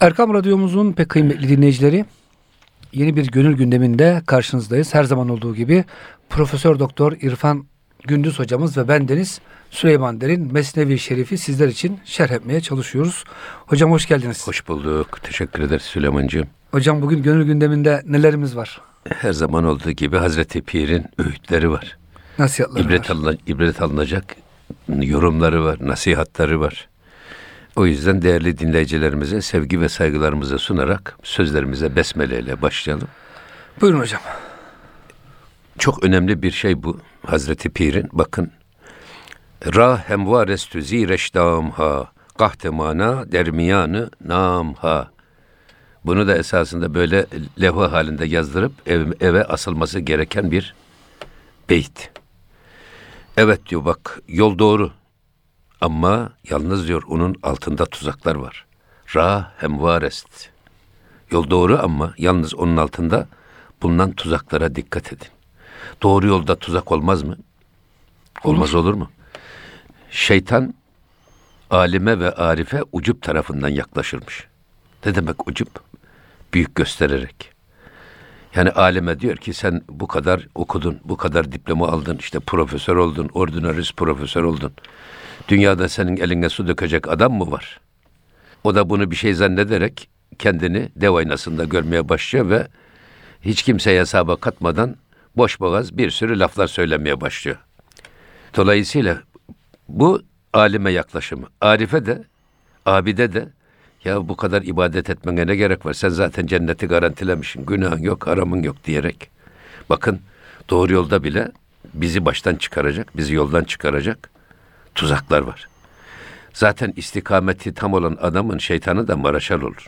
Erkam Radyomuzun pek kıymetli dinleyicileri yeni bir gönül gündeminde karşınızdayız. Her zaman olduğu gibi Profesör Doktor İrfan Gündüz hocamız ve ben Deniz Süleyman Derin Mesnevi Şerif'i sizler için şerh etmeye çalışıyoruz. Hocam hoş geldiniz. Hoş bulduk. Teşekkür ederiz Süleyman'cığım. Hocam bugün gönül gündeminde nelerimiz var? Her zaman olduğu gibi Hazreti Pir'in öğütleri var. Nasihatları ibret var. Alın, ibret alınacak yorumları var, nasihatları var. O yüzden değerli dinleyicilerimize sevgi ve saygılarımızı sunarak sözlerimize besmele ile başlayalım. Buyurun hocam. Çok önemli bir şey bu. Hazreti Pir'in bakın. Ra hemvarestü zireşdam ha kahtemana dermiyanı nam ha. Bunu da esasında böyle levha halinde yazdırıp ev, eve asılması gereken bir beyt. Evet diyor bak yol doğru. Ama yalnız diyor onun altında tuzaklar var. Ra hemvarest. Yol doğru ama yalnız onun altında bulunan tuzaklara dikkat edin. Doğru yolda tuzak olmaz mı? Olmaz olur mu? Şeytan alime ve arife ucup tarafından yaklaşırmış. Ne demek ucup? Büyük göstererek. Yani alime diyor ki sen bu kadar okudun, bu kadar diploma aldın, işte profesör oldun, ordinaris profesör oldun. Dünyada senin eline su dökecek adam mı var? O da bunu bir şey zannederek kendini dev aynasında görmeye başlıyor ve hiç kimseye hesaba katmadan boş boğaz bir sürü laflar söylemeye başlıyor. Dolayısıyla bu alime yaklaşımı. Arife de, abide de ya bu kadar ibadet etmene ne gerek var? Sen zaten cenneti garantilemişsin. Günahın yok, haramın yok diyerek. Bakın doğru yolda bile bizi baştan çıkaracak, bizi yoldan çıkaracak tuzaklar var. Zaten istikameti tam olan adamın şeytanı da maraşal olur.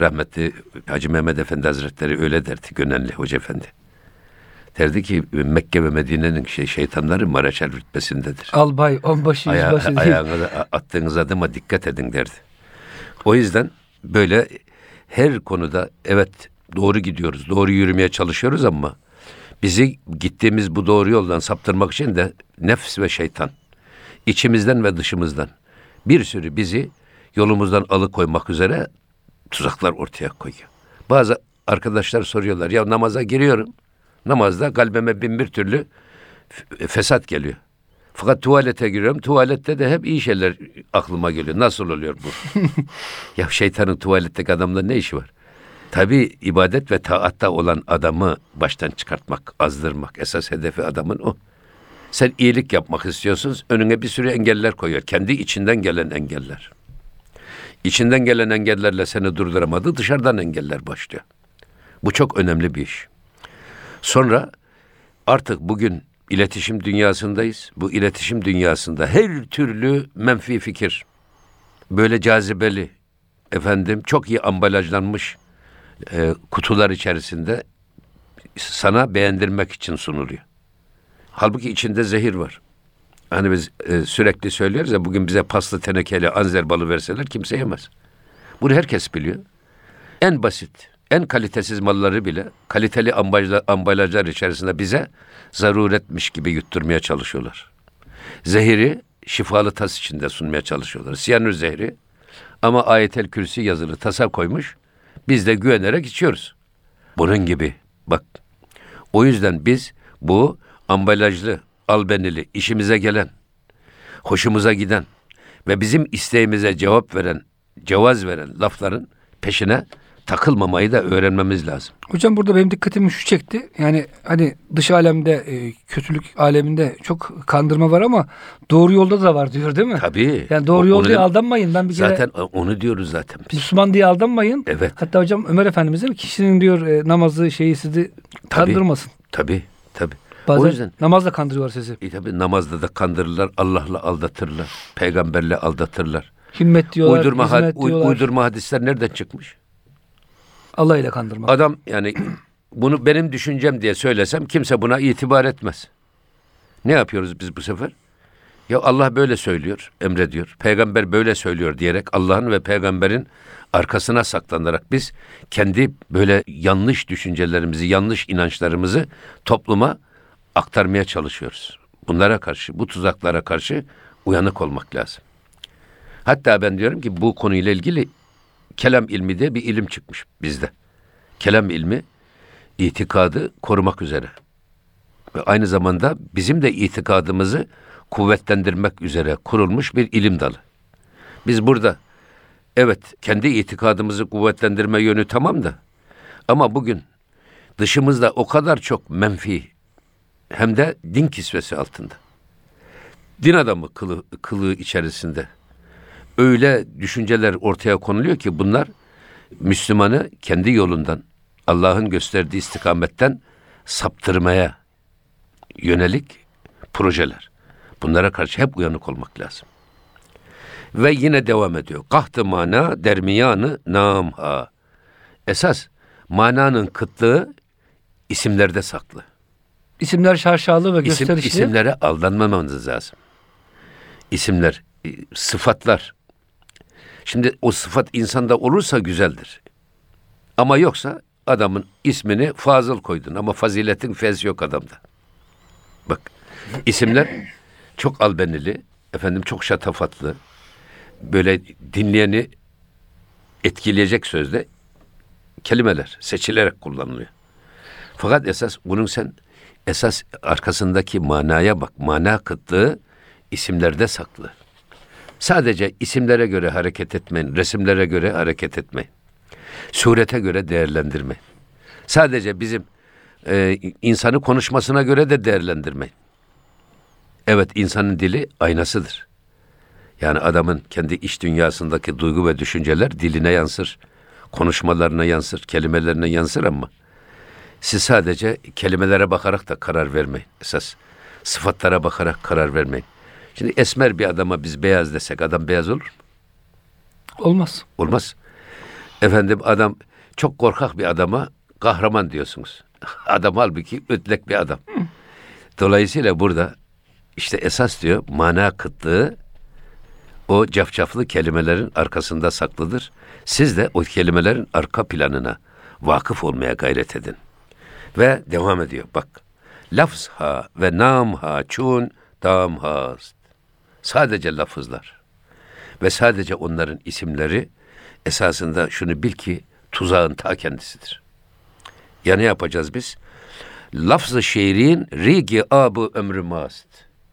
Rahmetli Hacı Mehmet Efendi Hazretleri öyle derdi Gönenli Hoca Efendi. Derdi ki Mekke ve Medine'nin şey, şeytanları maraşal rütbesindedir. Albay, onbaşı, Aya, yüzbaşı değil. ayağına attığınız adıma dikkat edin derdi. O yüzden böyle her konuda evet doğru gidiyoruz, doğru yürümeye çalışıyoruz ama bizi gittiğimiz bu doğru yoldan saptırmak için de nefs ve şeytan içimizden ve dışımızdan bir sürü bizi yolumuzdan alıkoymak üzere tuzaklar ortaya koyuyor. Bazı arkadaşlar soruyorlar ya namaza giriyorum. Namazda kalbime bin bir türlü f- fesat geliyor. Fakat tuvalete giriyorum. Tuvalette de hep iyi şeyler aklıma geliyor. Nasıl oluyor bu? ya şeytanın tuvaletteki adamla ne işi var? Tabi ibadet ve taatta olan adamı baştan çıkartmak, azdırmak. Esas hedefi adamın o. Sen iyilik yapmak istiyorsun. Önüne bir sürü engeller koyuyor. Kendi içinden gelen engeller. İçinden gelen engellerle seni durduramadı. Dışarıdan engeller başlıyor. Bu çok önemli bir iş. Sonra artık bugün iletişim dünyasındayız. Bu iletişim dünyasında her türlü menfi fikir, böyle cazibeli, efendim çok iyi ambalajlanmış e, kutular içerisinde sana beğendirmek için sunuluyor. Halbuki içinde zehir var. Hani biz e, sürekli söylüyoruz ya bugün bize paslı tenekeli anzer balı verseler kimse yemez. Bunu herkes biliyor. En basit, en kalitesiz malları bile kaliteli ambalajlar, ambalajlar içerisinde bize zaruretmiş gibi yutturmaya çalışıyorlar. Zehiri şifalı tas içinde sunmaya çalışıyorlar. Siyanür zehri ama ayetel kürsi yazılı tasa koymuş. Biz de güvenerek içiyoruz. Bunun gibi bak. O yüzden biz bu ambalajlı, albenili, işimize gelen, hoşumuza giden ve bizim isteğimize cevap veren, cevaz veren lafların peşine takılmamayı da öğrenmemiz lazım. Hocam burada benim dikkatimi şu çekti. Yani hani dış alemde, e, kötülük aleminde çok kandırma var ama doğru yolda da var diyor değil mi? Tabii. Yani doğru yol diye aldanmayın. Ben bir kere Zaten onu diyoruz zaten biz. Müslüman diye aldanmayın. Evet. Hatta hocam Ömer Efendimiz diyor ki, kişinin diyor e, namazı şeyi sizi kandırmasın. Tabii, tabii. Bazen O yüzden namazla kandırıyorlar sizi. e, tabii namazda da kandırırlar, Allah'la aldatırlar, peygamberle aldatırlar. Himmet diyorlar, uydurma, had- hizmet diyorlar. uydurma hadisler nereden çıkmış? Allah ile kandırmak. Adam yani bunu benim düşüncem diye söylesem kimse buna itibar etmez. Ne yapıyoruz biz bu sefer? Ya Allah böyle söylüyor, emrediyor. Peygamber böyle söylüyor diyerek Allah'ın ve peygamberin arkasına saklanarak biz kendi böyle yanlış düşüncelerimizi, yanlış inançlarımızı topluma aktarmaya çalışıyoruz. Bunlara karşı, bu tuzaklara karşı uyanık olmak lazım. Hatta ben diyorum ki bu konuyla ilgili kelam ilmi diye bir ilim çıkmış bizde. Kelam ilmi itikadı korumak üzere. Ve aynı zamanda bizim de itikadımızı kuvvetlendirmek üzere kurulmuş bir ilim dalı. Biz burada evet kendi itikadımızı kuvvetlendirme yönü tamam da ama bugün dışımızda o kadar çok menfi hem de din kisvesi altında. Din adamı kılı, kılığı içerisinde öyle düşünceler ortaya konuluyor ki bunlar Müslümanı kendi yolundan, Allah'ın gösterdiği istikametten saptırmaya yönelik projeler. Bunlara karşı hep uyanık olmak lazım. Ve yine devam ediyor. Kahtı mana dermiyanı namha. Esas mananın kıtlığı isimlerde saklı. İsimler şaşalı ve İsim, gösterişli. isimlere aldanmamamız lazım. İsimler, e, sıfatlar. Şimdi o sıfat insanda olursa güzeldir. Ama yoksa adamın ismini Fazıl koydun ama faziletin fez yok adamda. Bak isimler çok albenili, efendim çok şatafatlı, böyle dinleyeni etkileyecek sözde kelimeler seçilerek kullanılıyor. Fakat esas bunun sen esas arkasındaki manaya bak. Mana kıtlığı isimlerde saklı. Sadece isimlere göre hareket etmeyin, resimlere göre hareket etmeyin. Surete göre değerlendirmeyin. Sadece bizim e, insanı konuşmasına göre de değerlendirmeyin. Evet insanın dili aynasıdır. Yani adamın kendi iç dünyasındaki duygu ve düşünceler diline yansır. Konuşmalarına yansır, kelimelerine yansır ama siz sadece kelimelere bakarak da karar vermeyin. Esas sıfatlara bakarak karar vermeyin. Şimdi esmer bir adama biz beyaz desek adam beyaz olur mu? Olmaz. Olmaz. Efendim adam çok korkak bir adama kahraman diyorsunuz. Adam halbuki ötlek bir adam. Dolayısıyla burada işte esas diyor mana kıtlığı o cafcaflı kelimelerin arkasında saklıdır. Siz de o kelimelerin arka planına vakıf olmaya gayret edin. Ve devam ediyor bak. Lafzha ve namha çun damhast. Sadece lafızlar. Ve sadece onların isimleri esasında şunu bil ki tuzağın ta kendisidir. Ya ne yapacağız biz? Lafz-ı şiirin rigi abu ömrü mast.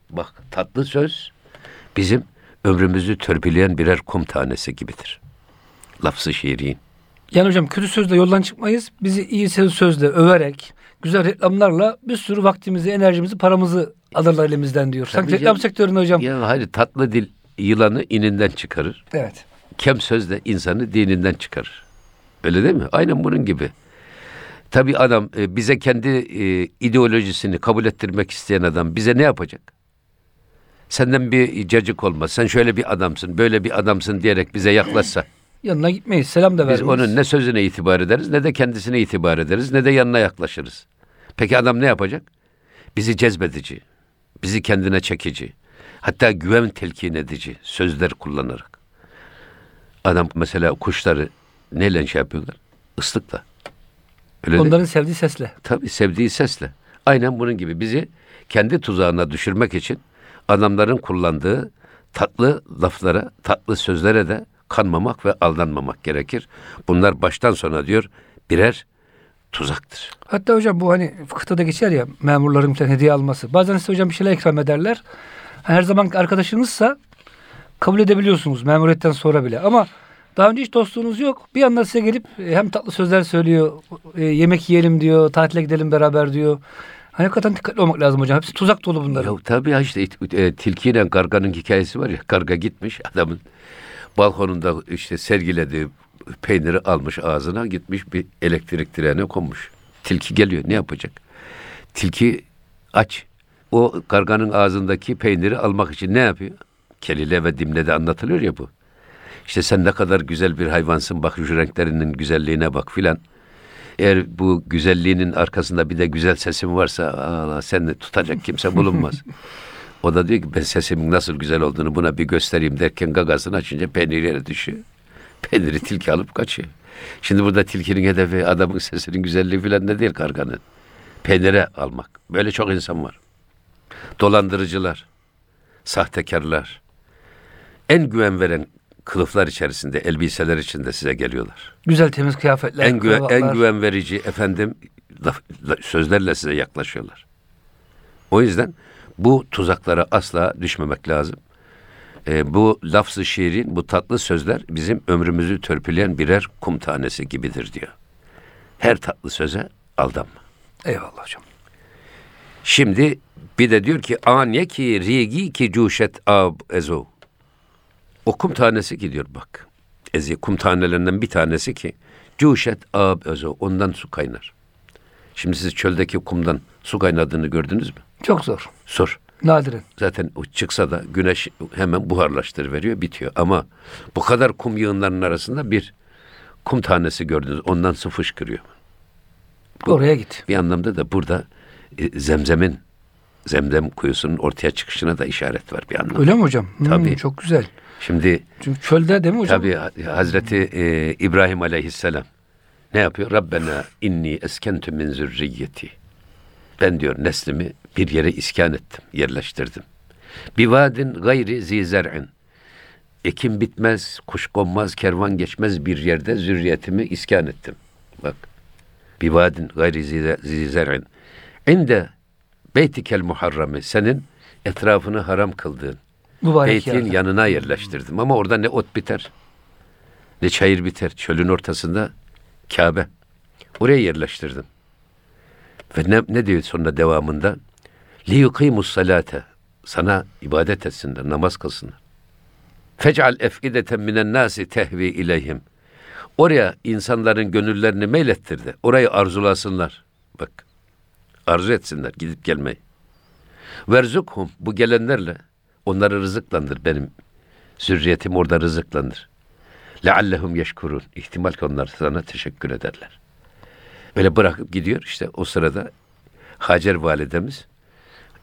Bak tatlı söz bizim ömrümüzü törpüleyen birer kum tanesi gibidir. Lafz-ı şiirin. Yani hocam kötü sözle yoldan çıkmayız. Bizi iyi söz- sözle överek, güzel reklamlarla bir sürü vaktimizi, enerjimizi, paramızı alırlar elimizden diyor. Sanki Tabii reklam canım. sektöründe hocam. Ya hayır tatlı dil yılanı ininden çıkarır. Evet. Kem söz de insanı dininden çıkarır. Öyle değil mi? Aynen bunun gibi. Tabii adam e, bize kendi e, ideolojisini kabul ettirmek isteyen adam bize ne yapacak? Senden bir cacık olmaz. Sen şöyle bir adamsın, böyle bir adamsın diyerek bize yaklaşsa. Yanına gitmeyiz. Selam da Biz vermeyiz. onun ne sözüne itibar ederiz, ne de kendisine itibar ederiz, ne de yanına yaklaşırız. Peki adam ne yapacak? Bizi cezbedici, bizi kendine çekici, hatta güven telkin edici sözler kullanarak. Adam mesela kuşları neyle şey yapıyorlar? Islıkla. Öyle değil? Onların sevdiği sesle. Tabii sevdiği sesle. Aynen bunun gibi bizi kendi tuzağına düşürmek için adamların kullandığı tatlı laflara, tatlı sözlere de kanmamak ve aldanmamak gerekir. Bunlar baştan sona diyor birer tuzaktır. Hatta hocam bu hani fıkıhta da geçer ya memurların falan hediye alması. Bazen size hocam bir şeyler ikram ederler. Her zaman arkadaşınızsa kabul edebiliyorsunuz memuriyetten sonra bile. Ama daha önce hiç dostluğunuz yok. Bir anda size gelip e, hem tatlı sözler söylüyor, e, yemek yiyelim diyor, tatile gidelim beraber diyor. Hani hakikaten dikkatli olmak lazım hocam. Hepsi tuzak dolu bunların. Ya tabii işte e, tilkiyle karganın hikayesi var ya. Karga gitmiş adamın balkonunda işte sergilediği peyniri almış ağzına gitmiş bir elektrik direğine konmuş. Tilki geliyor ne yapacak? Tilki aç. O karganın ağzındaki peyniri almak için ne yapıyor? Kelile ve Dimle'de anlatılıyor ya bu. İşte sen ne kadar güzel bir hayvansın bak şu renklerinin güzelliğine bak filan. Eğer bu güzelliğinin arkasında bir de güzel sesim varsa Allah seni tutacak kimse bulunmaz. o da diyor ki ben sesimin nasıl güzel olduğunu buna bir göstereyim derken gagasını açınca peynir yere düşüyor. Peyniri tilki alıp kaçıyor. Şimdi burada tilkinin hedefi adamın sesinin güzelliği filan ne değil karganın. Peynire almak. Böyle çok insan var. Dolandırıcılar, sahtekarlar, en güven veren kılıflar içerisinde, elbiseler içinde size geliyorlar. Güzel temiz kıyafetler, En, güven, en güven verici efendim laf- la- sözlerle size yaklaşıyorlar. O yüzden bu tuzaklara asla düşmemek lazım. Ee, bu lafz-ı şiirin, bu tatlı sözler bizim ömrümüzü törpüleyen birer kum tanesi gibidir diyor. Her tatlı söze aldanma. Eyvallah hocam. Şimdi bir de diyor ki anye ki rigi ki cuşet ab ezo. O kum tanesi ki diyor bak. Ezi kum tanelerinden bir tanesi ki cuşet ab ezo. Ondan su kaynar. Şimdi siz çöldeki kumdan su kaynadığını gördünüz mü? Çok zor. Sor. Nadiren. Zaten o çıksa da güneş hemen buharlaştır veriyor bitiyor. Ama bu kadar kum yığınlarının arasında bir kum tanesi gördünüz. Ondan su fışkırıyor. Oraya git. Bir anlamda da burada e, zemzemin, zemzem kuyusunun ortaya çıkışına da işaret var bir anlamda. Öyle mi hocam? Hmm, Tabii. çok güzel. Şimdi Çünkü çölde değil mi hocam? tabii Ha- Hazreti e, İbrahim aleyhisselam ne yapıyor? Rabbena inni eskentu min zürriyeti. Ben diyor neslimi bir yere iskan ettim, yerleştirdim. Bivadin gayri zi zer'in. Ekim bitmez, kuş konmaz, kervan geçmez bir yerde zürriyetimi iskan ettim. Bak. Bivadin gayri zi zi zer'in. İnde beytikel muharrami. Senin etrafını haram kıldığın, Mübarek Beytin yerde. yanına yerleştirdim ama orada ne ot biter, ne çayır biter. Çölün ortasında Kabe. Oraya yerleştirdim. Ve ne, ne diyor sonra devamında? Li yukimus salate. Sana ibadet etsinler, namaz kılsınlar. Fec'al efideten minen nasi tehvi ileyhim. Oraya insanların gönüllerini meylettirdi. Orayı arzulasınlar. Bak. Arzu etsinler gidip gelmeyi. Verzukhum bu gelenlerle onları rızıklandır benim. Zürriyetim orada rızıklandır. Leallehum yeşkurun. İhtimal ki onlar sana teşekkür ederler. Böyle bırakıp gidiyor işte o sırada Hacer validemiz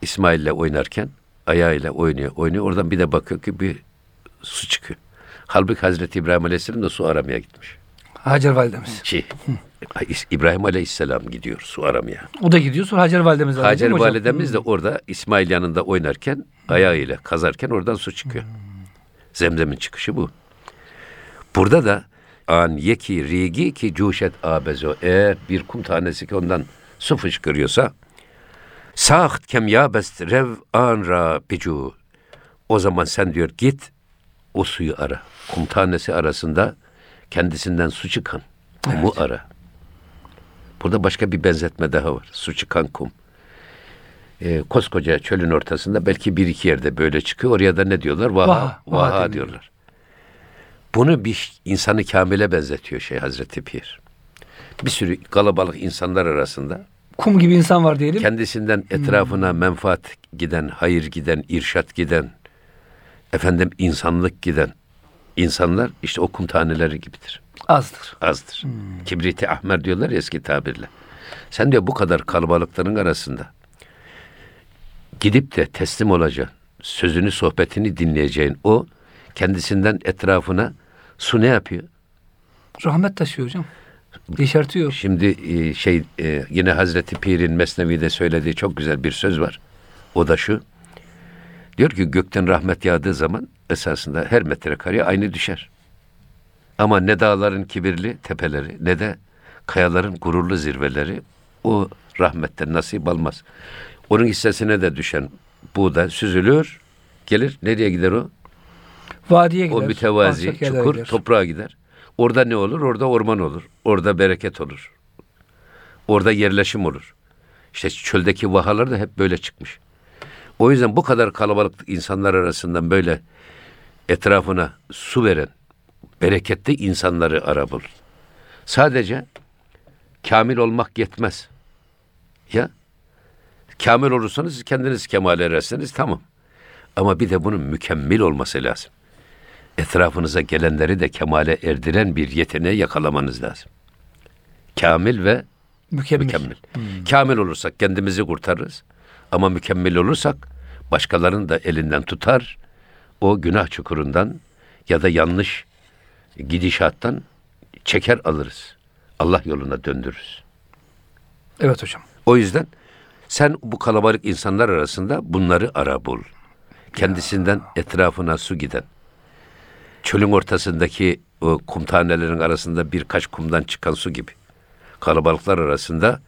İsmail'le oynarken ayağıyla oynuyor, oynuyor. Oradan bir de bakıyor ki bir su çıkıyor. Halbuki Hazreti İbrahim Aleyhisselam da su aramaya gitmiş. Hacer validemiz. Şey, İbrahim Aleyhisselam gidiyor su aramaya. O da gidiyor sonra Hacer validemiz alıyor, Hacer validemiz de orada İsmail yanında oynarken ayağıyla kazarken oradan su çıkıyor. Zemzemin çıkışı bu. Burada da an yeki rigi ki cuşet abezo eğer bir kum tanesi ki ondan su fışkırıyorsa saht kem yabest rev an ra bicu o zaman sen diyor git o suyu ara. Kum tanesi arasında kendisinden su çıkan kumu ara. Burada başka bir benzetme daha var. Su çıkan kum. Ee, koskoca çölün ortasında belki bir iki yerde böyle çıkıyor. Oraya da ne diyorlar? Vaha, Vaha, vaha, diyorlar. Bunu bir insanı kamile benzetiyor şey Hazreti Pir. Bir sürü kalabalık insanlar arasında Kum gibi insan var diyelim. kendisinden etrafına menfaat giden, hayır giden, irşat giden, efendim insanlık giden insanlar işte o kum taneleri gibidir Azdır. azdır. Kibriti ahmer diyorlar ya eski tabirle. Sen diyor bu kadar kalabalıkların arasında gidip de teslim olacaksın. Sözünü, sohbetini dinleyeceğin o kendisinden etrafına su ne yapıyor? Rahmet taşıyor hocam. Yeşertiyor. Şimdi e, şey e, yine Hazreti Pir'in Mesnevi'de söylediği çok güzel bir söz var. O da şu. Diyor ki gökten rahmet yağdığı zaman esasında her metrekareye aynı düşer. Ama ne dağların kibirli tepeleri ne de kayaların gururlu zirveleri o rahmetten nasip almaz. Onun hissesine de düşen buğday süzülür, gelir. Nereye gider o? Vadiye gider. O mütevazi çukur gider. toprağa gider. Orada ne olur? Orada orman olur. Orada bereket olur. Orada yerleşim olur. İşte çöldeki vahalar da hep böyle çıkmış. O yüzden bu kadar kalabalık insanlar arasından böyle etrafına su veren bereketli insanları ara bul. Sadece kamil olmak yetmez. Ya kamil olursanız kendiniz kemale ererseniz tamam. Ama bir de bunun mükemmel olması lazım etrafınıza gelenleri de kemale erdiren bir yeteneği yakalamanız lazım. Kamil ve Mükemmel. mükemmel. Kamil olursak kendimizi kurtarırız. Ama mükemmel olursak başkalarını da elinden tutar. O günah çukurundan ya da yanlış gidişattan çeker alırız. Allah yoluna döndürürüz. Evet hocam. O yüzden sen bu kalabalık insanlar arasında bunları ara bul. Kendisinden etrafına su giden, çölün ortasındaki o kum tanelerin arasında birkaç kumdan çıkan su gibi. Kalabalıklar arasında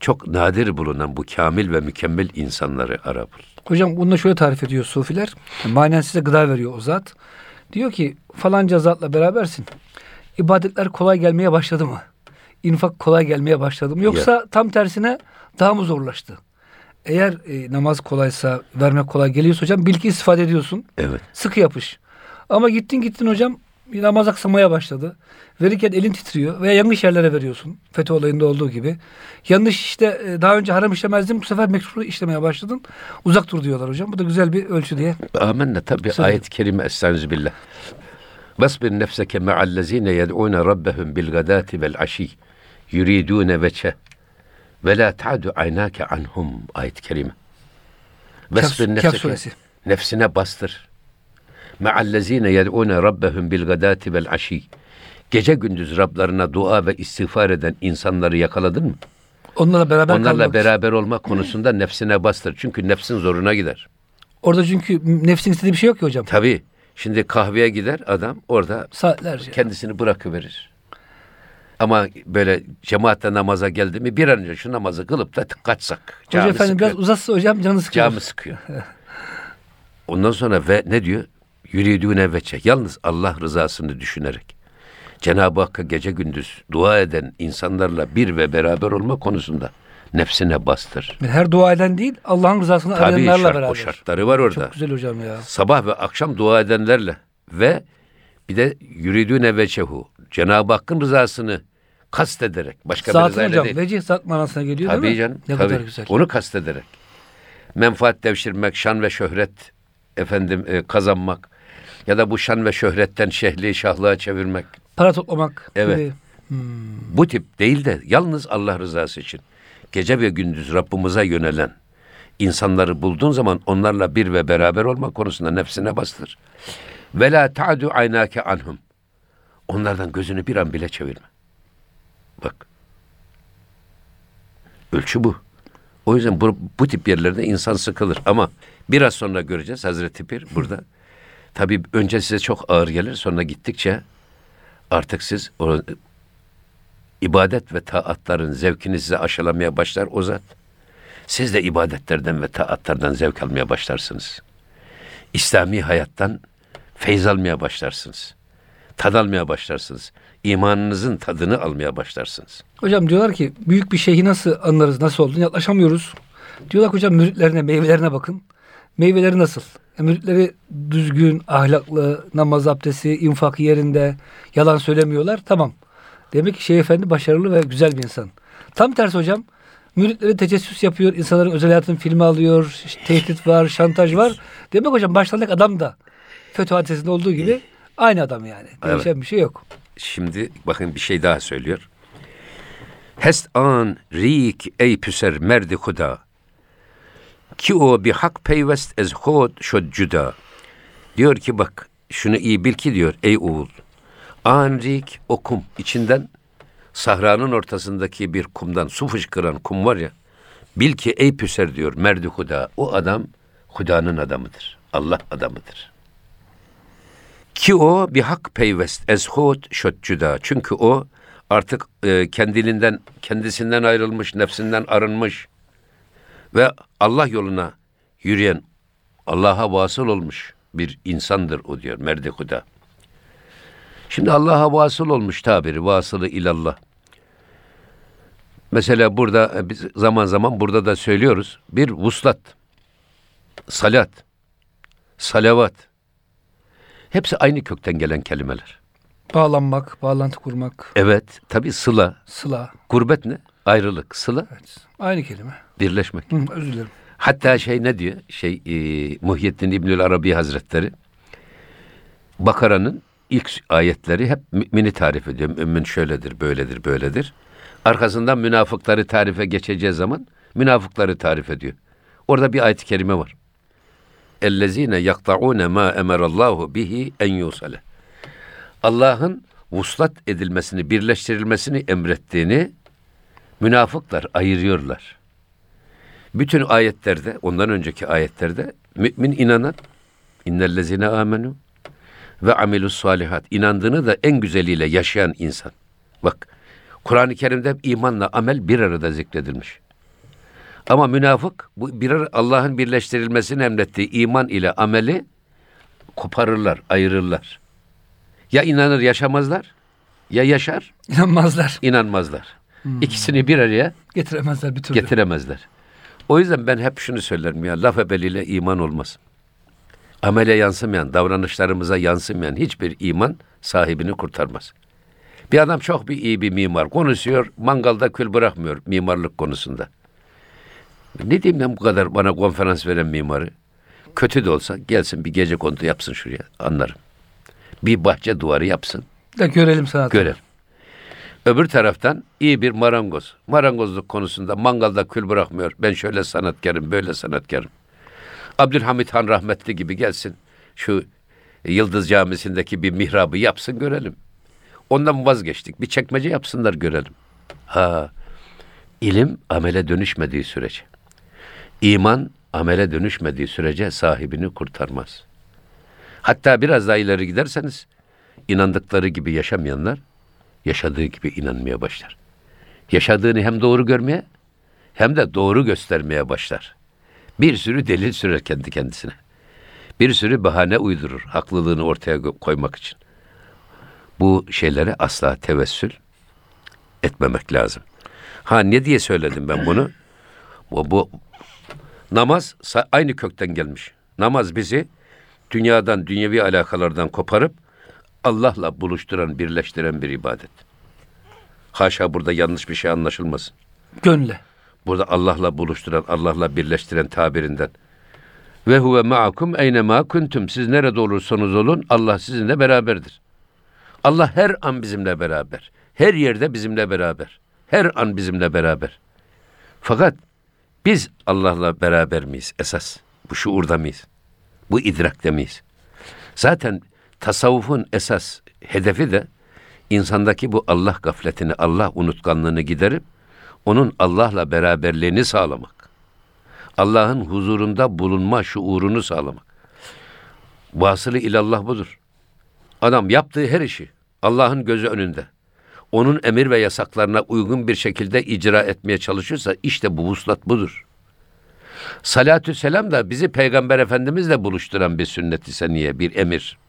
çok nadir bulunan bu kamil ve mükemmel insanları ara bul. Hocam bunu şöyle tarif ediyor sufiler. Manen size gıda veriyor o zat. Diyor ki falanca zatla berabersin. İbadetler kolay gelmeye başladı mı? İnfak kolay gelmeye başladı mı? Yoksa tam tersine daha mı zorlaştı? Eğer e, namaz kolaysa, vermek kolay geliyorsa hocam bil ki istifade ediyorsun. Evet. Sıkı yapış. Ama gittin gittin hocam namaz aksamaya başladı. Verirken elin titriyor veya yanlış yerlere veriyorsun. FETÖ olayında olduğu gibi. Yanlış işte e, daha önce haram işlemezdin bu sefer mekruh işlemeye başladın. Uzak dur diyorlar hocam. Bu da güzel bir ölçü diye. Amenna tabi ayet-i kerime estaizu billah. Vasbir nefseke ma'allezine yed'une rabbehum bil gadati vel aşi yuridune veçe ve la ta'du aynake anhum ayet-i kerime. Vasbir nefseke nefsine bastır. Ma'allezine yed'une rabbehum bil gadati vel aşi Gece gündüz Rablarına dua ve istiğfar eden insanları yakaladın mı? Onlarla beraber Onlarla kalmak. beraber olma konusunda nefsine bastır. Çünkü nefsin zoruna gider. Orada çünkü nefsin istediği bir şey yok ki hocam. Tabii. Şimdi kahveye gider adam orada Saatlerce. kendisini bırakıverir. Ama böyle cemaatle namaza geldi mi bir an önce şu namazı kılıp da kaçsak. Hoca efendim sıkıyor. biraz uzatsa hocam canı sıkıyor. Cami sıkıyor. Ondan sonra ve ne diyor? Yürüdüğüne veçe. Yalnız Allah rızasını düşünerek. Cenab-ı Hakk'a gece gündüz dua eden insanlarla bir ve beraber olma konusunda nefsine bastır. Her dua eden değil Allah'ın rızasını Tabii arayanlarla şart, beraber. o şartları var orada. Çok güzel hocam ya. sabah ve akşam dua edenlerle ve bir de yürüdüğüne veçehu Cenab-ı Hakk'ın rızasını kastederek başka bir Zatın rızayla hocam değil. vecih zat manasına geliyor Tabii değil mi? canım. Ne tabii. kadar güzel. Onu kastederek. Menfaat devşirmek, şan ve şöhret efendim e, kazanmak ya da bu şan ve şöhretten şehli şahlığa çevirmek. Para toplamak. Evet. gibi. Bu tip değil de yalnız Allah rızası için gece ve gündüz Rabbimize yönelen insanları bulduğun zaman onlarla bir ve beraber olma konusunda nefsine bastır. Ve la ta'du aynake anhum. Onlardan gözünü bir an bile çevirme. Bak. Ölçü bu. O yüzden bu, bu tip yerlerde insan sıkılır. Ama biraz sonra göreceğiz Hazreti Pir burada. Tabii önce size çok ağır gelir. Sonra gittikçe artık siz o ibadet ve taatların zevkini size aşılamaya başlar o zat. Siz de ibadetlerden ve taatlardan zevk almaya başlarsınız. İslami hayattan feyz almaya başlarsınız. Tad almaya başlarsınız. İmanınızın tadını almaya başlarsınız. Hocam diyorlar ki büyük bir şeyi nasıl anlarız, nasıl olduğunu yaklaşamıyoruz. Diyorlar ki hocam müritlerine, meyvelerine bakın. Meyveleri nasıl? Müritleri düzgün, ahlaklı, namaz abdesti, infak yerinde, yalan söylemiyorlar. Tamam. Demek ki Şeyh Efendi başarılı ve güzel bir insan. Tam tersi hocam. Müritleri tecessüs yapıyor, insanların özel hayatını filme alıyor, tehdit var, şantaj var. Demek hocam başlarındaki adam da FETÖ hadisesinde olduğu gibi aynı adam yani. Değişen bir şey yok. Şimdi bakın bir şey daha söylüyor. Hest an rik ey püser merdi huda. Ki o bir hak peyvest ez hod şod cüda. Diyor ki bak şunu iyi bil ki diyor ey oğul. An rik o kum içinden sahranın ortasındaki bir kumdan su fışkıran kum var ya. Bil ki ey püser diyor merdi huda. O adam Huda'nın adamıdır. Allah adamıdır. Ki o bir hak peyvest ezhut şot cüda. Çünkü o artık e, kendiliğinden kendisinden ayrılmış, nefsinden arınmış ve Allah yoluna yürüyen, Allah'a vasıl olmuş bir insandır o diyor merdi huda. Şimdi Allah'a vasıl olmuş tabiri, vasılı ilallah. Mesela burada e, biz zaman zaman burada da söylüyoruz. Bir vuslat, salat, salavat. Hepsi aynı kökten gelen kelimeler. Bağlanmak, bağlantı kurmak, Evet, tabi sıla, sıla. gurbet ne? Ayrılık, sıla, Evet. Aynı kelime. birleşmek. Hı, özür dilerim. Hatta şey ne diyor? Şey e, Muhyiddin İbnül Arabi Hazretleri Bakara'nın ilk ayetleri hep mümini tarif ediyor. Mümin şöyledir, böyledir, böyledir. Arkasından münafıkları tarife geçeceği zaman münafıkları tarif ediyor. Orada bir ayet-i kerime var. Ellezine yakta'une ma emerallahu bihi en yusale. Allah'ın vuslat edilmesini, birleştirilmesini emrettiğini münafıklar ayırıyorlar. Bütün ayetlerde, ondan önceki ayetlerde mümin inanan innellezine amenu ve amilus salihat. İnandığını da en güzeliyle yaşayan insan. Bak Kur'an-ı Kerim'de imanla amel bir arada zikredilmiş. Ama münafık bu bir Allah'ın birleştirilmesini emrettiği iman ile ameli koparırlar, ayırırlar. Ya inanır yaşamazlar ya yaşar İnanmazlar. inanmazlar. Hmm. İkisini bir araya getiremezler bir türlü. Getiremezler. O yüzden ben hep şunu söylerim ya laf ebeliyle iman olmaz. Amele yansımayan, davranışlarımıza yansımayan hiçbir iman sahibini kurtarmaz. Bir adam çok bir iyi bir mimar konuşuyor, mangalda kül bırakmıyor mimarlık konusunda. Ne diyeyim ben bu kadar bana konferans veren mimarı? Kötü de olsa gelsin bir gece kondu yapsın şuraya anlarım. Bir bahçe duvarı yapsın. Da görelim sanatı. Görelim. Öbür taraftan iyi bir marangoz. Marangozluk konusunda mangalda kül bırakmıyor. Ben şöyle sanatkarım, böyle sanatkarım. Abdülhamit Han rahmetli gibi gelsin. Şu Yıldız Camisi'ndeki bir mihrabı yapsın görelim. Ondan vazgeçtik. Bir çekmece yapsınlar görelim. Ha, ilim amele dönüşmediği sürece, iman amele dönüşmediği sürece sahibini kurtarmaz. Hatta biraz daha ileri giderseniz inandıkları gibi yaşamayanlar yaşadığı gibi inanmaya başlar. Yaşadığını hem doğru görmeye hem de doğru göstermeye başlar. Bir sürü delil sürer kendi kendisine. Bir sürü bahane uydurur haklılığını ortaya koymak için. Bu şeylere asla tevessül etmemek lazım. Ha ne diye söyledim ben bunu? Bu, bu namaz aynı kökten gelmiş. Namaz bizi dünyadan, dünyevi alakalardan koparıp Allah'la buluşturan, birleştiren bir ibadet. Haşa burada yanlış bir şey anlaşılmasın. Gönle. Burada Allah'la buluşturan, Allah'la birleştiren tabirinden. Ve huve ma'akum eyne ma kuntum. Siz nerede olursanız olun Allah sizinle beraberdir. Allah her an bizimle beraber. Her yerde bizimle beraber. Her an bizimle beraber. Fakat biz Allah'la beraber miyiz esas? Bu şuurda mıyız? Bu idrakte miyiz? Zaten tasavvufun esas hedefi de insandaki bu Allah gafletini, Allah unutkanlığını giderip onun Allah'la beraberliğini sağlamak. Allah'ın huzurunda bulunma şuurunu sağlamak. Vasılı ilallah budur. Adam yaptığı her işi Allah'ın gözü önünde. Onun emir ve yasaklarına uygun bir şekilde icra etmeye çalışıyorsa işte bu vuslat budur. Salatü selam da bizi Peygamber Efendimizle buluşturan bir sünnet-i seniye, bir emir.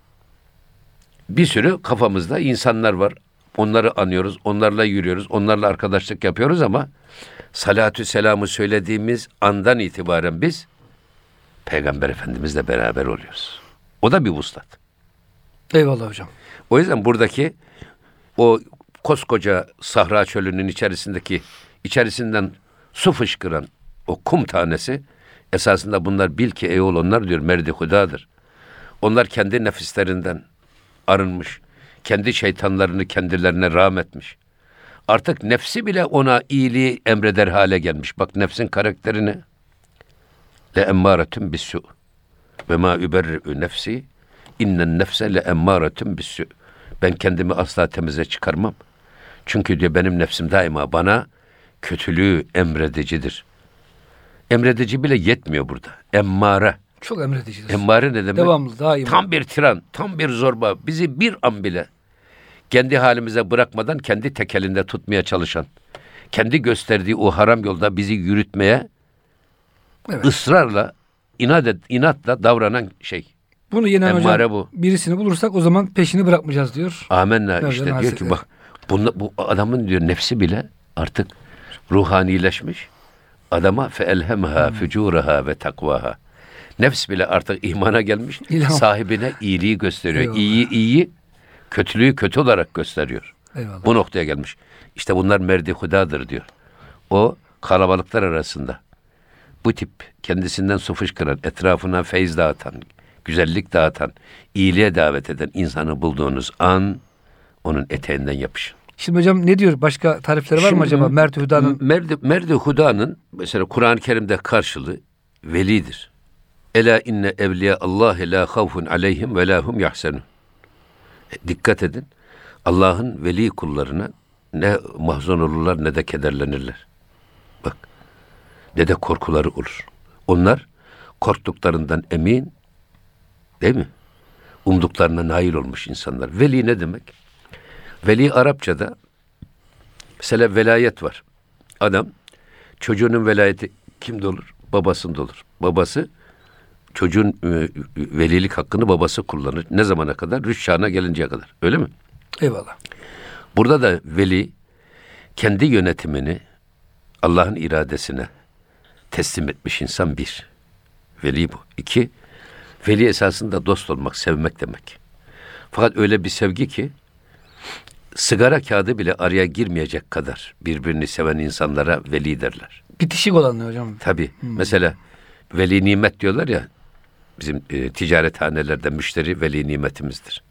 Bir sürü kafamızda insanlar var. Onları anıyoruz, onlarla yürüyoruz, onlarla arkadaşlık yapıyoruz ama salatü selamı söylediğimiz andan itibaren biz Peygamber Efendimizle beraber oluyoruz. O da bir vuslat. Eyvallah hocam. O yüzden buradaki o koskoca Sahra çölünün içerisindeki içerisinden su fışkıran o kum tanesi esasında bunlar bil ki ey oğul onlar diyor merdi hudadır. Onlar kendi nefislerinden arınmış. Kendi şeytanlarını kendilerine rahmetmiş. Artık nefsi bile ona iyiliği emreder hale gelmiş. Bak nefsin karakterini. Le emmâretun bissu. Ve ma überri'ü nefsi. İnnen nefse le emmâretun bissu. Ben kendimi asla temize çıkarmam. Çünkü diyor benim nefsim daima bana kötülüğü emredicidir. Emredici bile yetmiyor burada. Emmare. Çok emredicidir. Emmare ne demek? Devamlı, daima. Tam bir tiran, tam bir zorba. Bizi bir an bile kendi halimize bırakmadan kendi tekelinde tutmaya çalışan, kendi gösterdiği o haram yolda bizi yürütmeye evet. ısrarla, inat et, inatla davranan şey. Bunu yenen hocam bu. birisini bulursak o zaman peşini bırakmayacağız diyor. Amenna Nereden işte diyor ki bak bunda, bu adamın diyor nefsi bile artık ruhanileşmiş. Adama fe elhemha hmm. fücuraha ve takvaha. Nefs bile artık imana gelmiş. İlham. Sahibine iyiliği gösteriyor. Eyvallah. İyi iyi, kötülüğü kötü olarak gösteriyor. Eyvallah. Bu noktaya gelmiş. İşte bunlar merdi hudadır diyor. O kalabalıklar arasında bu tip kendisinden su fışkıran, etrafına feyz dağıtan, güzellik dağıtan, iyiliğe davet eden insanı bulduğunuz an onun eteğinden yapışın. Şimdi hocam ne diyor? Başka tarifleri var Şimdi, mı acaba? Merdi Huda'nın? Merdi, Merdi Huda'nın mesela Kur'an-ı Kerim'de karşılığı velidir. Ela inne evliya Allah la havfun aleyhim ve lahum yahsenun. E, dikkat edin. Allah'ın veli kullarına ne mahzun olurlar ne de kederlenirler. Bak. Ne de korkuları olur. Onlar korktuklarından emin değil mi? umduklarına nail olmuş insanlar. Veli ne demek? Veli Arapçada mesela velayet var. Adam çocuğunun velayeti kimde olur? Babasında olur. Babası çocuğun e, velilik hakkını babası kullanır. Ne zamana kadar? Rüş çağına gelinceye kadar. Öyle mi? Eyvallah. Burada da veli kendi yönetimini Allah'ın iradesine teslim etmiş insan bir. Veli bu. İki, veli esasında dost olmak, sevmek demek. Fakat öyle bir sevgi ki sigara kağıdı bile araya girmeyecek kadar birbirini seven insanlara veli derler. Bitişik olanlar hocam. Tabi. Mesela veli nimet diyorlar ya bizim e, ticarethanelerde müşteri veli nimetimizdir.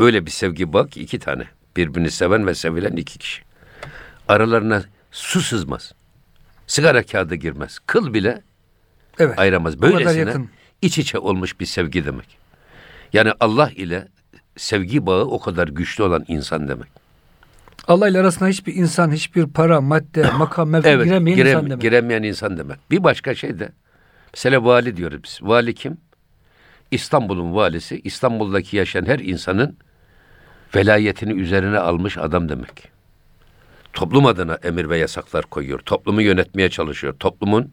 Öyle bir sevgi bak ki iki tane. Birbirini seven ve sevilen iki kişi. Aralarına su sızmaz. Sigara kağıdı girmez. Kıl bile Evet. ayıramaz. Böylesine iç içe olmuş bir sevgi demek. Yani Allah ile sevgi bağı o kadar güçlü olan insan demek. Allah ile arasında hiçbir insan, hiçbir para, madde, makam, mevki Evet, giremeyen girem- insan demek. giremeyen insan demek. Bir başka şey de mesela vali diyoruz biz. Vali kim? İstanbul'un valisi, İstanbul'daki yaşayan her insanın velayetini üzerine almış adam demek. Toplum adına emir ve yasaklar koyuyor. Toplumu yönetmeye çalışıyor. Toplumun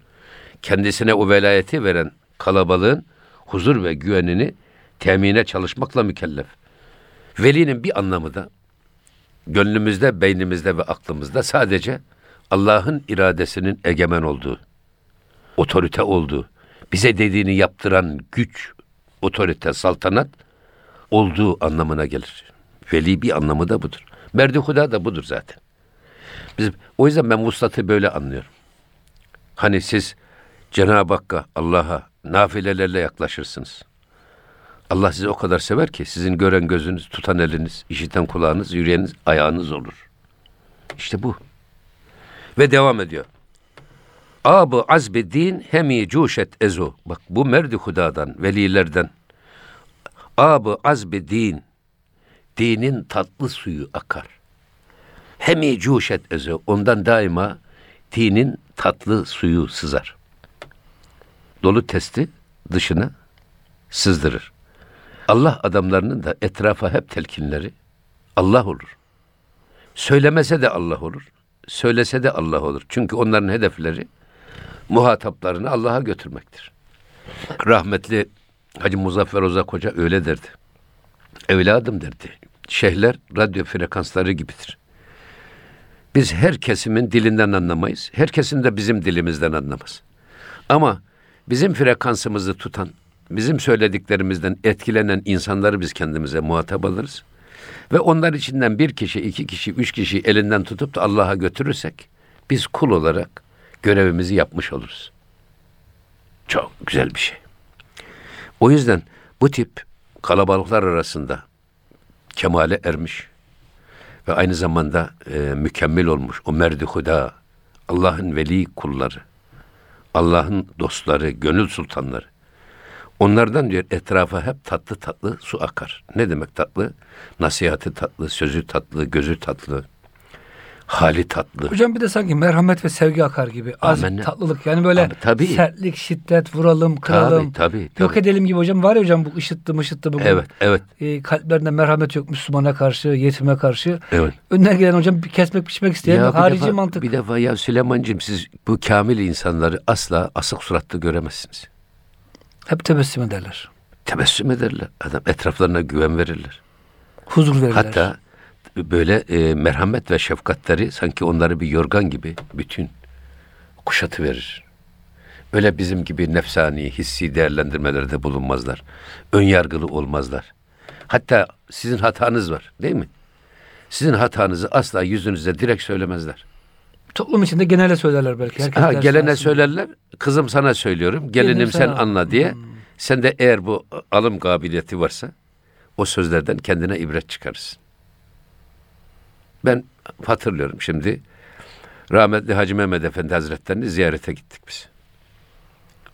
kendisine o velayeti veren kalabalığın huzur ve güvenini temine çalışmakla mükellef. Velinin bir anlamı da gönlümüzde, beynimizde ve aklımızda sadece Allah'ın iradesinin egemen olduğu, otorite olduğu, bize dediğini yaptıran güç, otorite, saltanat olduğu anlamına gelir. Veli bir anlamı da budur. Merdi Huda da budur zaten. Biz, o yüzden ben vuslatı böyle anlıyorum. Hani siz Cenab-ı Hakk'a, Allah'a nafilelerle yaklaşırsınız. Allah sizi o kadar sever ki sizin gören gözünüz, tutan eliniz, işiten kulağınız, yürüyeniniz, ayağınız olur. İşte bu. Ve devam ediyor. Abu azbi din hemi cuşet ezo. Bak bu merdi hudadan, velilerden. Abu azbi din. Dinin tatlı suyu akar. Hemi cuşet ezo. Ondan daima dinin tatlı suyu sızar. Dolu testi dışına sızdırır. Allah adamlarının da etrafa hep telkinleri Allah olur. Söylemese de Allah olur. Söylese de Allah olur. Çünkü onların hedefleri muhataplarını Allah'a götürmektir. Rahmetli Hacı Muzaffer Ozak Hoca öyle derdi. Evladım derdi. Şeyhler radyo frekansları gibidir. Biz her kesimin dilinden anlamayız. Her kesim de bizim dilimizden anlamaz. Ama bizim frekansımızı tutan, bizim söylediklerimizden etkilenen insanları biz kendimize muhatap alırız. Ve onlar içinden bir kişi, iki kişi, üç kişi elinden tutup da Allah'a götürürsek biz kul olarak görevimizi yapmış oluruz. Çok güzel bir şey. O yüzden bu tip kalabalıklar arasında kemale ermiş ve aynı zamanda e, mükemmel olmuş o merdi huda, Allah'ın veli kulları, Allah'ın dostları, gönül sultanları. Onlardan diyor etrafa hep tatlı tatlı su akar. Ne demek tatlı? Nasihati tatlı, sözü tatlı, gözü tatlı, hali tatlı. Hocam bir de sanki merhamet ve sevgi akar gibi. Az Amenna. tatlılık yani böyle Abi, tabii. sertlik, şiddet, vuralım, kıralım. Tabii, tabii, Yok tabii. edelim gibi hocam. Var ya hocam bu ışıttı mışıttı bugün. Evet, evet, E, kalplerinde merhamet yok Müslümana karşı, yetime karşı. evet. Önüne gelen hocam bir kesmek biçmek isteyen Ya yok. harici defa- mantık. Bir defa ya Süleyman'cığım siz bu kamil insanları asla asık suratlı göremezsiniz. Hep tebessüm ederler. Tebessüm ederler. Adam etraflarına güven verirler. Huzur verirler. Hatta böyle e, merhamet ve şefkatleri sanki onları bir yorgan gibi bütün kuşatı verir. Öyle bizim gibi nefsani, hissi değerlendirmelerde bulunmazlar. Ön yargılı olmazlar. Hatta sizin hatanız var değil mi? Sizin hatanızı asla yüzünüze direkt söylemezler. Toplum içinde genele söylerler belki. Herkes Ha, gelene alsın. söylerler, kızım sana söylüyorum, gelinim Gelinim sen anla diye. Hmm. Sen de eğer bu alım kabiliyeti varsa o sözlerden kendine ibret çıkarırsın. Ben hatırlıyorum şimdi rahmetli Hacı Mehmet Efendi Hazretlerini ziyarete gittik biz.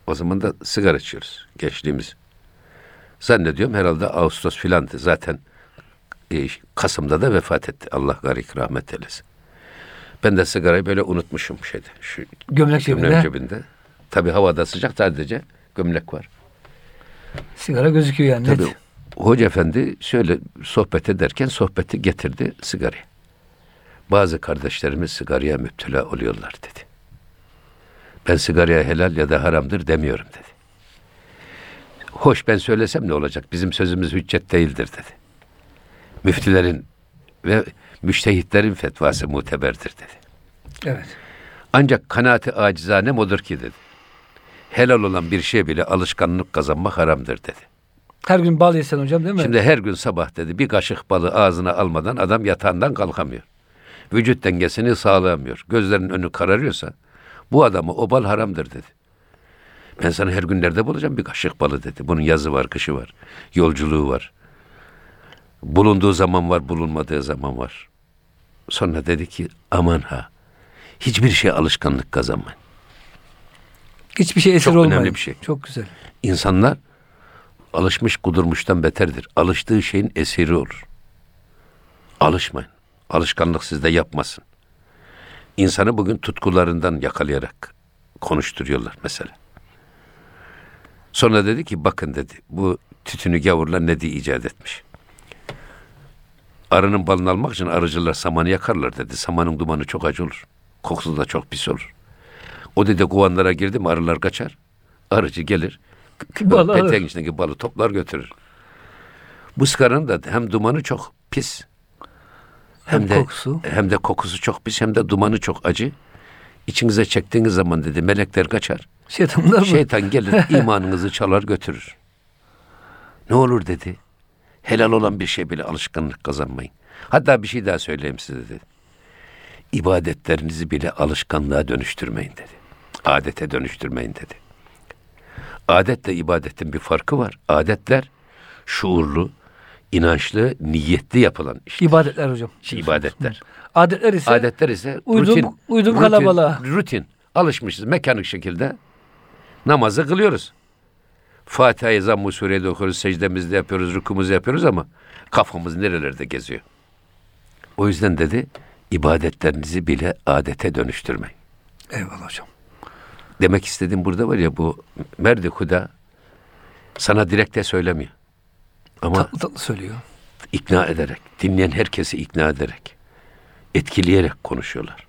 O zaman da sigara içiyoruz gençliğimiz. Zannediyorum herhalde Ağustos filandı. Zaten e, Kasım'da da vefat etti. Allah garik rahmet eylesin. Ben de sigarayı böyle unutmuşum şeyde. Şu Gömlek cebinde gömlek cebinde. Tabii havada sıcak sadece gömlek var. sigara gözüküyor yani. Tabii net. Hoca efendi şöyle sohbet ederken sohbeti getirdi sigaraya. Bazı kardeşlerimiz sigaraya müptela oluyorlar dedi. Ben sigaraya helal ya da haramdır demiyorum dedi. Hoş ben söylesem ne olacak? Bizim sözümüz hüccet değildir dedi. Müftülerin ve müştehitlerin fetvası muteberdir dedi. Evet. Ancak kanaati acizane odur ki dedi. Helal olan bir şey bile alışkanlık kazanmak haramdır dedi. Her gün bal yesen hocam değil mi? Şimdi her gün sabah dedi bir kaşık balı ağzına almadan adam yatağından kalkamıyor. Vücut dengesini sağlayamıyor. Gözlerinin önü kararıyorsa bu adamı o bal haramdır dedi. Ben sana her gün nerede bulacağım bir kaşık balı dedi. Bunun yazı var, kışı var, yolculuğu var. Bulunduğu zaman var, bulunmadığı zaman var. Sonra dedi ki aman ha hiçbir şey alışkanlık kazanmayın. Hiçbir şey esir Çok olmayın. önemli bir şey. Çok güzel. İnsanlar alışmış kudurmuştan beterdir. Alıştığı şeyin esiri olur. Alışmayın. Alışkanlık sizde yapmasın. İnsanı bugün tutkularından yakalayarak konuşturuyorlar mesela. Sonra dedi ki bakın dedi bu tütünü gavurlar ne diye icat etmiş. Arının balını almak için arıcılar samanı yakarlar dedi. Samanın dumanı çok acı olur. Kokusu da çok pis olur. O dedi kovanlara girdi mi arılar kaçar. Arıcı gelir. Balı. Peteğin içindeki balı toplar götürür. Bu sigaranın da hem dumanı çok pis. Hem, Hem de kokusu. hem de kokusu çok pis hem de dumanı çok acı. İçinize çektiğiniz zaman dedi melekler kaçar. Şeytanlar mı? Şeytan gelir imanınızı çalar götürür. Ne olur dedi. Helal olan bir şey bile alışkanlık kazanmayın. Hatta bir şey daha söyleyeyim size dedi. İbadetlerinizi bile alışkanlığa dönüştürmeyin dedi. Adete dönüştürmeyin dedi. Adetle ibadetin bir farkı var. Adetler şuurlu, inançlı, niyetli yapılan işte. İbadetler hocam. ibadetler. Adetler ise Adetler ise Uydum- rutin, uydum rutin, kalabalığa. Rutin. Alışmışız mekanik şekilde namazı kılıyoruz. Fatiha'yı zamm-ı okuyoruz, secdemizi de yapıyoruz, rükumuzu yapıyoruz ama kafamız nerelerde geziyor. O yüzden dedi ibadetlerinizi bile adete dönüştürmeyin. Eyvallah hocam. Demek istediğim burada var ya bu merdi huda sana direkte söylemiyor. Ama Tatlı tatlı söylüyor. ikna ederek, dinleyen herkesi ikna ederek, etkileyerek konuşuyorlar.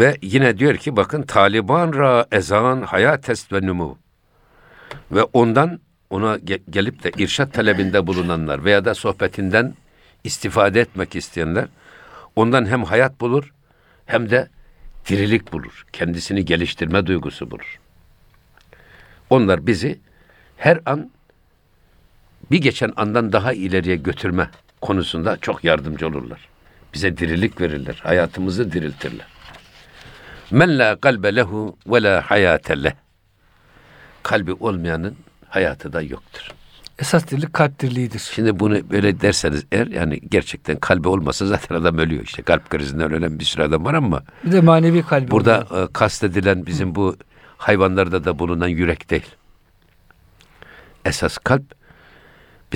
Ve yine diyor ki bakın Taliban ra ezan hayat test ve numu. Ve ondan ona ge- gelip de irşat talebinde bulunanlar veya da sohbetinden istifade etmek isteyenler ondan hem hayat bulur hem de dirilik bulur. Kendisini geliştirme duygusu bulur. Onlar bizi her an bir geçen andan daha ileriye götürme konusunda çok yardımcı olurlar. Bize dirilik verirler, hayatımızı diriltirler. Men la kalbe lehu ve la hayate leh. Kalbi olmayanın hayatı da yoktur. Esas dirlik kalp dirliğidir. Şimdi bunu böyle derseniz eğer yani gerçekten kalbi olmasa zaten adam ölüyor işte. Kalp krizinden ölen bir sürü adam var ama Bir de manevi kalbi. Burada oluyor. e, kastedilen bizim bu hayvanlarda da bulunan yürek değil. Esas kalp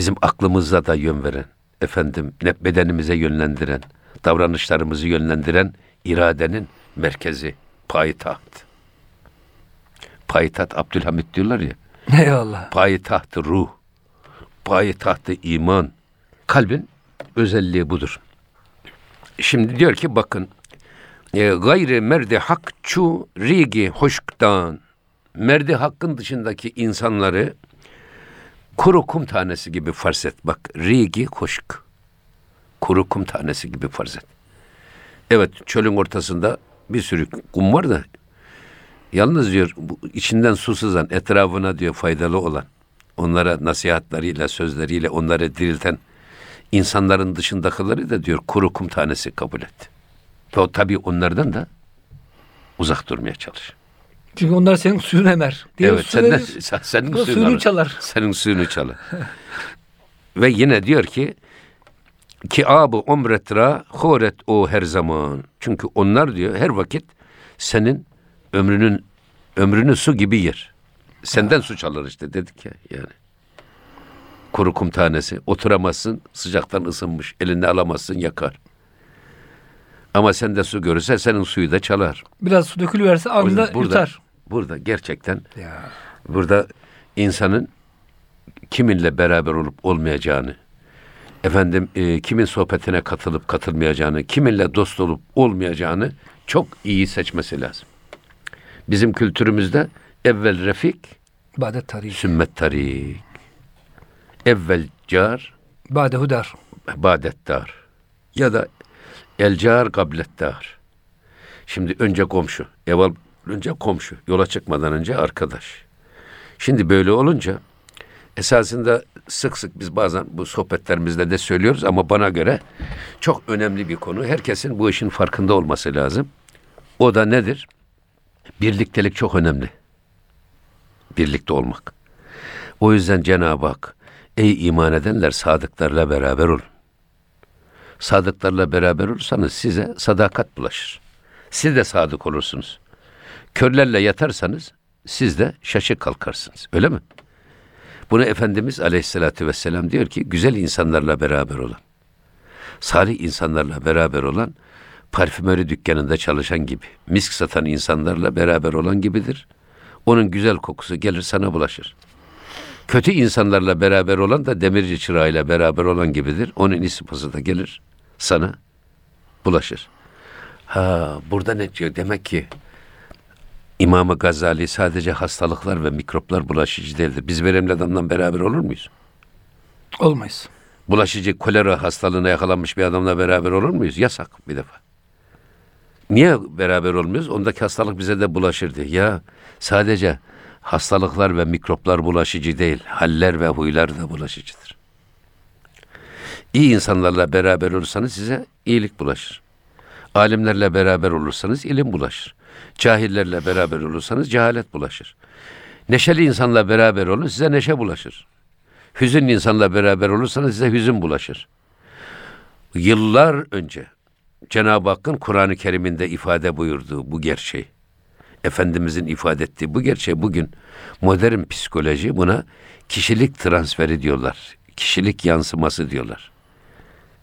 bizim aklımıza da yön veren, efendim ne bedenimize yönlendiren, davranışlarımızı yönlendiren iradenin merkezi, payitaht. Payitaht Abdülhamit diyorlar ya, Eyvallah. payitahtı ruh, payitahtı iman. Kalbin özelliği budur. Şimdi diyor ki bakın e, gayri merdi hak çu rigi hoşktan merdi hakkın dışındaki insanları kuru kum tanesi gibi farz et. Bak rigi hoşk. Kuru kum tanesi gibi farz et. Evet çölün ortasında bir sürü kum var da yalnız diyor içinden su sızan etrafına diyor faydalı olan onlara nasihatlarıyla sözleriyle onları dirilten insanların dışındakileri de diyor kuru kum tanesi kabul et. Ve o tabii onlardan da uzak durmaya çalış. Çünkü onlar senin suyunu emer. Diğer evet su senden, sen, senin suyunu, suyunu çalar. Senin suyunu çalar. Ve yine diyor ki ki abu umretra horet o her zaman. Çünkü onlar diyor her vakit senin ömrünün ömrünü su gibi yer. Senden su çalar işte dedik ya yani. Kuru kum tanesi. Oturamazsın sıcaktan ısınmış. Elinde alamazsın yakar. Ama sende su görürse senin suyu da çalar. Biraz su dökülüverse anında yutar. Burada gerçekten Ya. burada insanın kiminle beraber olup olmayacağını, efendim e, kimin sohbetine katılıp katılmayacağını, kiminle dost olup olmayacağını çok iyi seçmesi lazım. Bizim kültürümüzde evvel refik, Bade tarih. sümmet tarik. Evvel car, Bade hudar. badettar. Ya da el car gablettar. Şimdi önce komşu, evvel önce komşu, yola çıkmadan önce arkadaş. Şimdi böyle olunca esasında sık sık biz bazen bu sohbetlerimizde de söylüyoruz ama bana göre çok önemli bir konu. Herkesin bu işin farkında olması lazım. O da nedir? Birliktelik çok önemli. Birlikte olmak. O yüzden Cenab-ı Hak ey iman edenler sadıklarla beraber olun. Sadıklarla beraber olursanız size sadakat bulaşır. Siz de sadık olursunuz. Körlerle yatarsanız siz de şaşı kalkarsınız. Öyle mi? Bunu Efendimiz Aleyhisselatü Vesselam diyor ki güzel insanlarla beraber olan, salih insanlarla beraber olan parfümeri dükkanında çalışan gibi, misk satan insanlarla beraber olan gibidir. Onun güzel kokusu gelir sana bulaşır. Kötü insanlarla beraber olan da demirci çırağıyla beraber olan gibidir. Onun ispası da gelir sana bulaşır. Ha burada ne diyor? Demek ki İmam-ı Gazali sadece hastalıklar ve mikroplar bulaşıcı değildir. Biz verimli adamla beraber olur muyuz? Olmayız. Bulaşıcı kolera hastalığına yakalanmış bir adamla beraber olur muyuz? Yasak bir defa. Niye beraber olmuyoruz? Ondaki hastalık bize de bulaşır diye. Ya sadece hastalıklar ve mikroplar bulaşıcı değil, haller ve huylar da bulaşıcıdır. İyi insanlarla beraber olursanız size iyilik bulaşır. Alimlerle beraber olursanız ilim bulaşır. Cahillerle beraber olursanız cehalet bulaşır. Neşeli insanla beraber olun size neşe bulaşır. Hüzünlü insanla beraber olursanız size hüzün bulaşır. Yıllar önce Cenab-ı Hakk'ın Kur'an-ı Kerim'inde ifade buyurduğu bu gerçeği, Efendimizin ifade ettiği bu gerçeği bugün modern psikoloji buna kişilik transferi diyorlar. Kişilik yansıması diyorlar.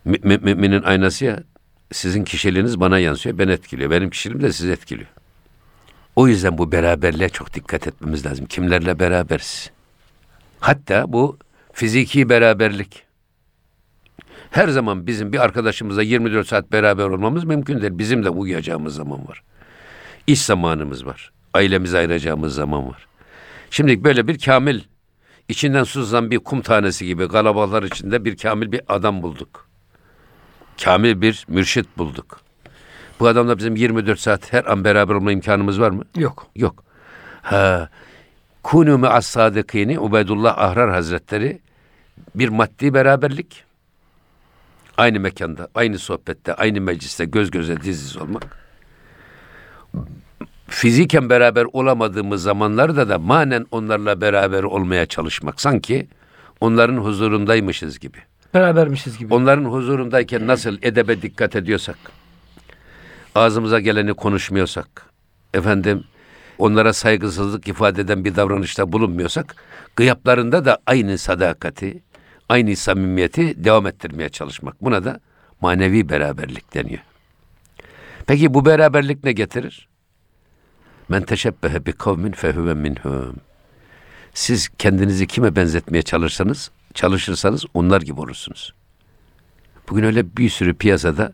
Mü- mü- müminin aynası ya sizin kişiliğiniz bana yansıyor, ben etkiliyor. Benim kişiliğim de sizi etkiliyor. O yüzden bu beraberliğe çok dikkat etmemiz lazım. Kimlerle beraberiz? Hatta bu fiziki beraberlik. Her zaman bizim bir arkadaşımızla 24 saat beraber olmamız mümkün değil. Bizim de uyuyacağımız zaman var. İş zamanımız var. Ailemize ayıracağımız zaman var. Şimdi böyle bir kamil, içinden sızan bir kum tanesi gibi kalabalıklar içinde bir kamil bir adam bulduk. Kamil bir mürşit bulduk. Bu adamla bizim 24 saat her an beraber olma imkanımız var mı? Yok. Yok. Ha, Kunu me'as sadıkini Ubeydullah Ahrar Hazretleri bir maddi beraberlik. Aynı mekanda, aynı sohbette, aynı mecliste göz göze diz diz olmak. Fiziken beraber olamadığımız zamanlarda da manen onlarla beraber olmaya çalışmak. Sanki onların huzurundaymışız gibi. Berabermişiz gibi. Onların huzurundayken nasıl edebe dikkat ediyorsak, ağzımıza geleni konuşmuyorsak, efendim onlara saygısızlık ifade eden bir davranışta bulunmuyorsak, gıyaplarında da aynı sadakati, aynı samimiyeti devam ettirmeye çalışmak. Buna da manevi beraberlik deniyor. Peki bu beraberlik ne getirir? Men teşebbehe bi kavmin fehuve minhum. Siz kendinizi kime benzetmeye çalışırsanız, çalışırsanız onlar gibi olursunuz. Bugün öyle bir sürü piyasada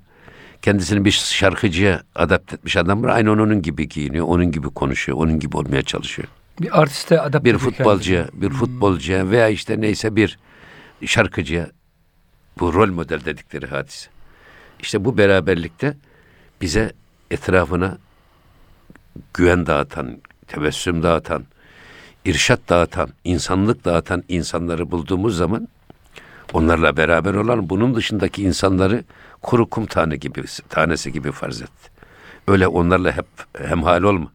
kendisini bir şarkıcıya adapte etmiş adam var. Aynı onun gibi giyiniyor, onun gibi konuşuyor, onun gibi olmaya çalışıyor. Bir artiste adapte Bir futbolcuya, kendini. bir futbolcuya veya işte neyse bir şarkıcıya bu rol model dedikleri hadise. İşte bu beraberlikte bize etrafına güven dağıtan, tebessüm dağıtan, irşat dağıtan, insanlık dağıtan insanları bulduğumuz zaman onlarla beraber olan bunun dışındaki insanları kuru kum tane gibi tanesi gibi farz et. Öyle onlarla hep hemhal olma.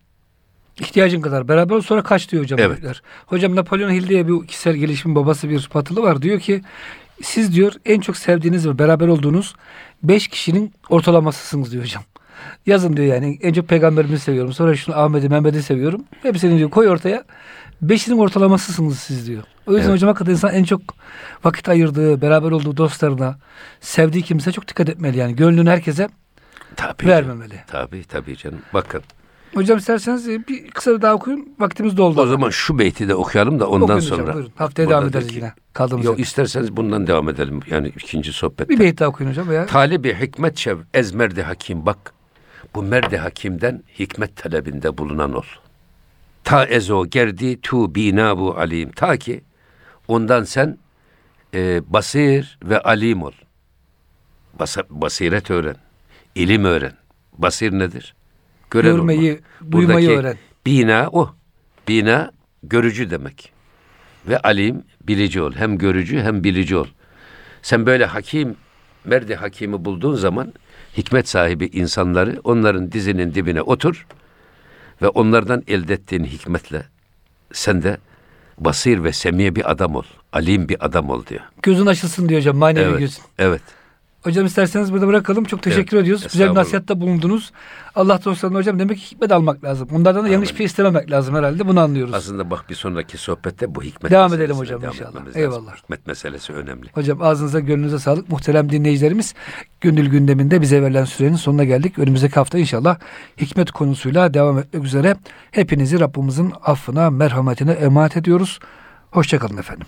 İhtiyacın kadar beraber ol sonra kaç diyor hocam. Evet. Hocam Napolyon Hill diye bir kişisel gelişimin babası bir batılı var. Diyor ki siz diyor en çok sevdiğiniz ve beraber olduğunuz beş kişinin ortalamasısınız diyor hocam. Yazın diyor yani en çok peygamberimizi seviyorum. Sonra şunu Ahmet'i Mehmet'i seviyorum. Hepsini diyor koy ortaya. Beşinin ortalamasısınız siz diyor. O yüzden Evet. hocam hakikaten insan en çok vakit ayırdığı, beraber olduğu dostlarına, sevdiği kimse çok dikkat etmeli yani. Gönlünü herkese Tabii. vermemeli. Tabii tabii canım. Bakın Hocam isterseniz e, bir kısa daha okuyun. Vaktimiz doldu. O zaman şu beyti de okuyalım da ondan Okuyun hocam, sonra. buyurun. Haftaya devam ederiz yine. Kaldığımız Yok yerden. isterseniz bundan devam edelim. Yani ikinci sohbette. Bir beyt daha okuyun hocam. Veya Talibi hikmet şev ez merdi hakim bak. Bu merdi hakimden hikmet talebinde bulunan ol. Ta ezo gerdi tu bina bu alim. Ta ki ondan sen e, basir ve alim ol. Basa- basiret öğren. ilim öğren. Basir nedir? Gören görmeyi, olmak. duymayı Buradaki öğren. Bina o. Bina görücü demek. Ve alim bilici ol. Hem görücü hem bilici ol. Sen böyle hakim, merdi hakimi bulduğun zaman hikmet sahibi insanları onların dizinin dibine otur ve onlardan elde ettiğin hikmetle sen de basir ve semiye bir adam ol. Alim bir adam ol diyor. Gözün açılsın diyor hocam. Manevi Evet. gözün. Evet. Hocam isterseniz burada bırakalım. Çok teşekkür Evet, ediyoruz. Güzel bir nasihatte bulundunuz. Allah dostlarına hocam demek ki hikmet almak lazım. Onlardan da yanlış bir şey istememek lazım herhalde. Bunu anlıyoruz. Aslında bak bir sonraki sohbette bu hikmet Devam edelim hocam devam inşallah. Eyvallah. lazım. Hikmet meselesi önemli. Hocam ağzınıza gönlünüze sağlık. Muhterem dinleyicilerimiz gönül gündeminde bize verilen sürenin sonuna geldik. Önümüzdeki hafta inşallah hikmet konusuyla devam etmek üzere. Hepinizi Rabbimizin affına, merhametine emanet ediyoruz. Hoşçakalın efendim.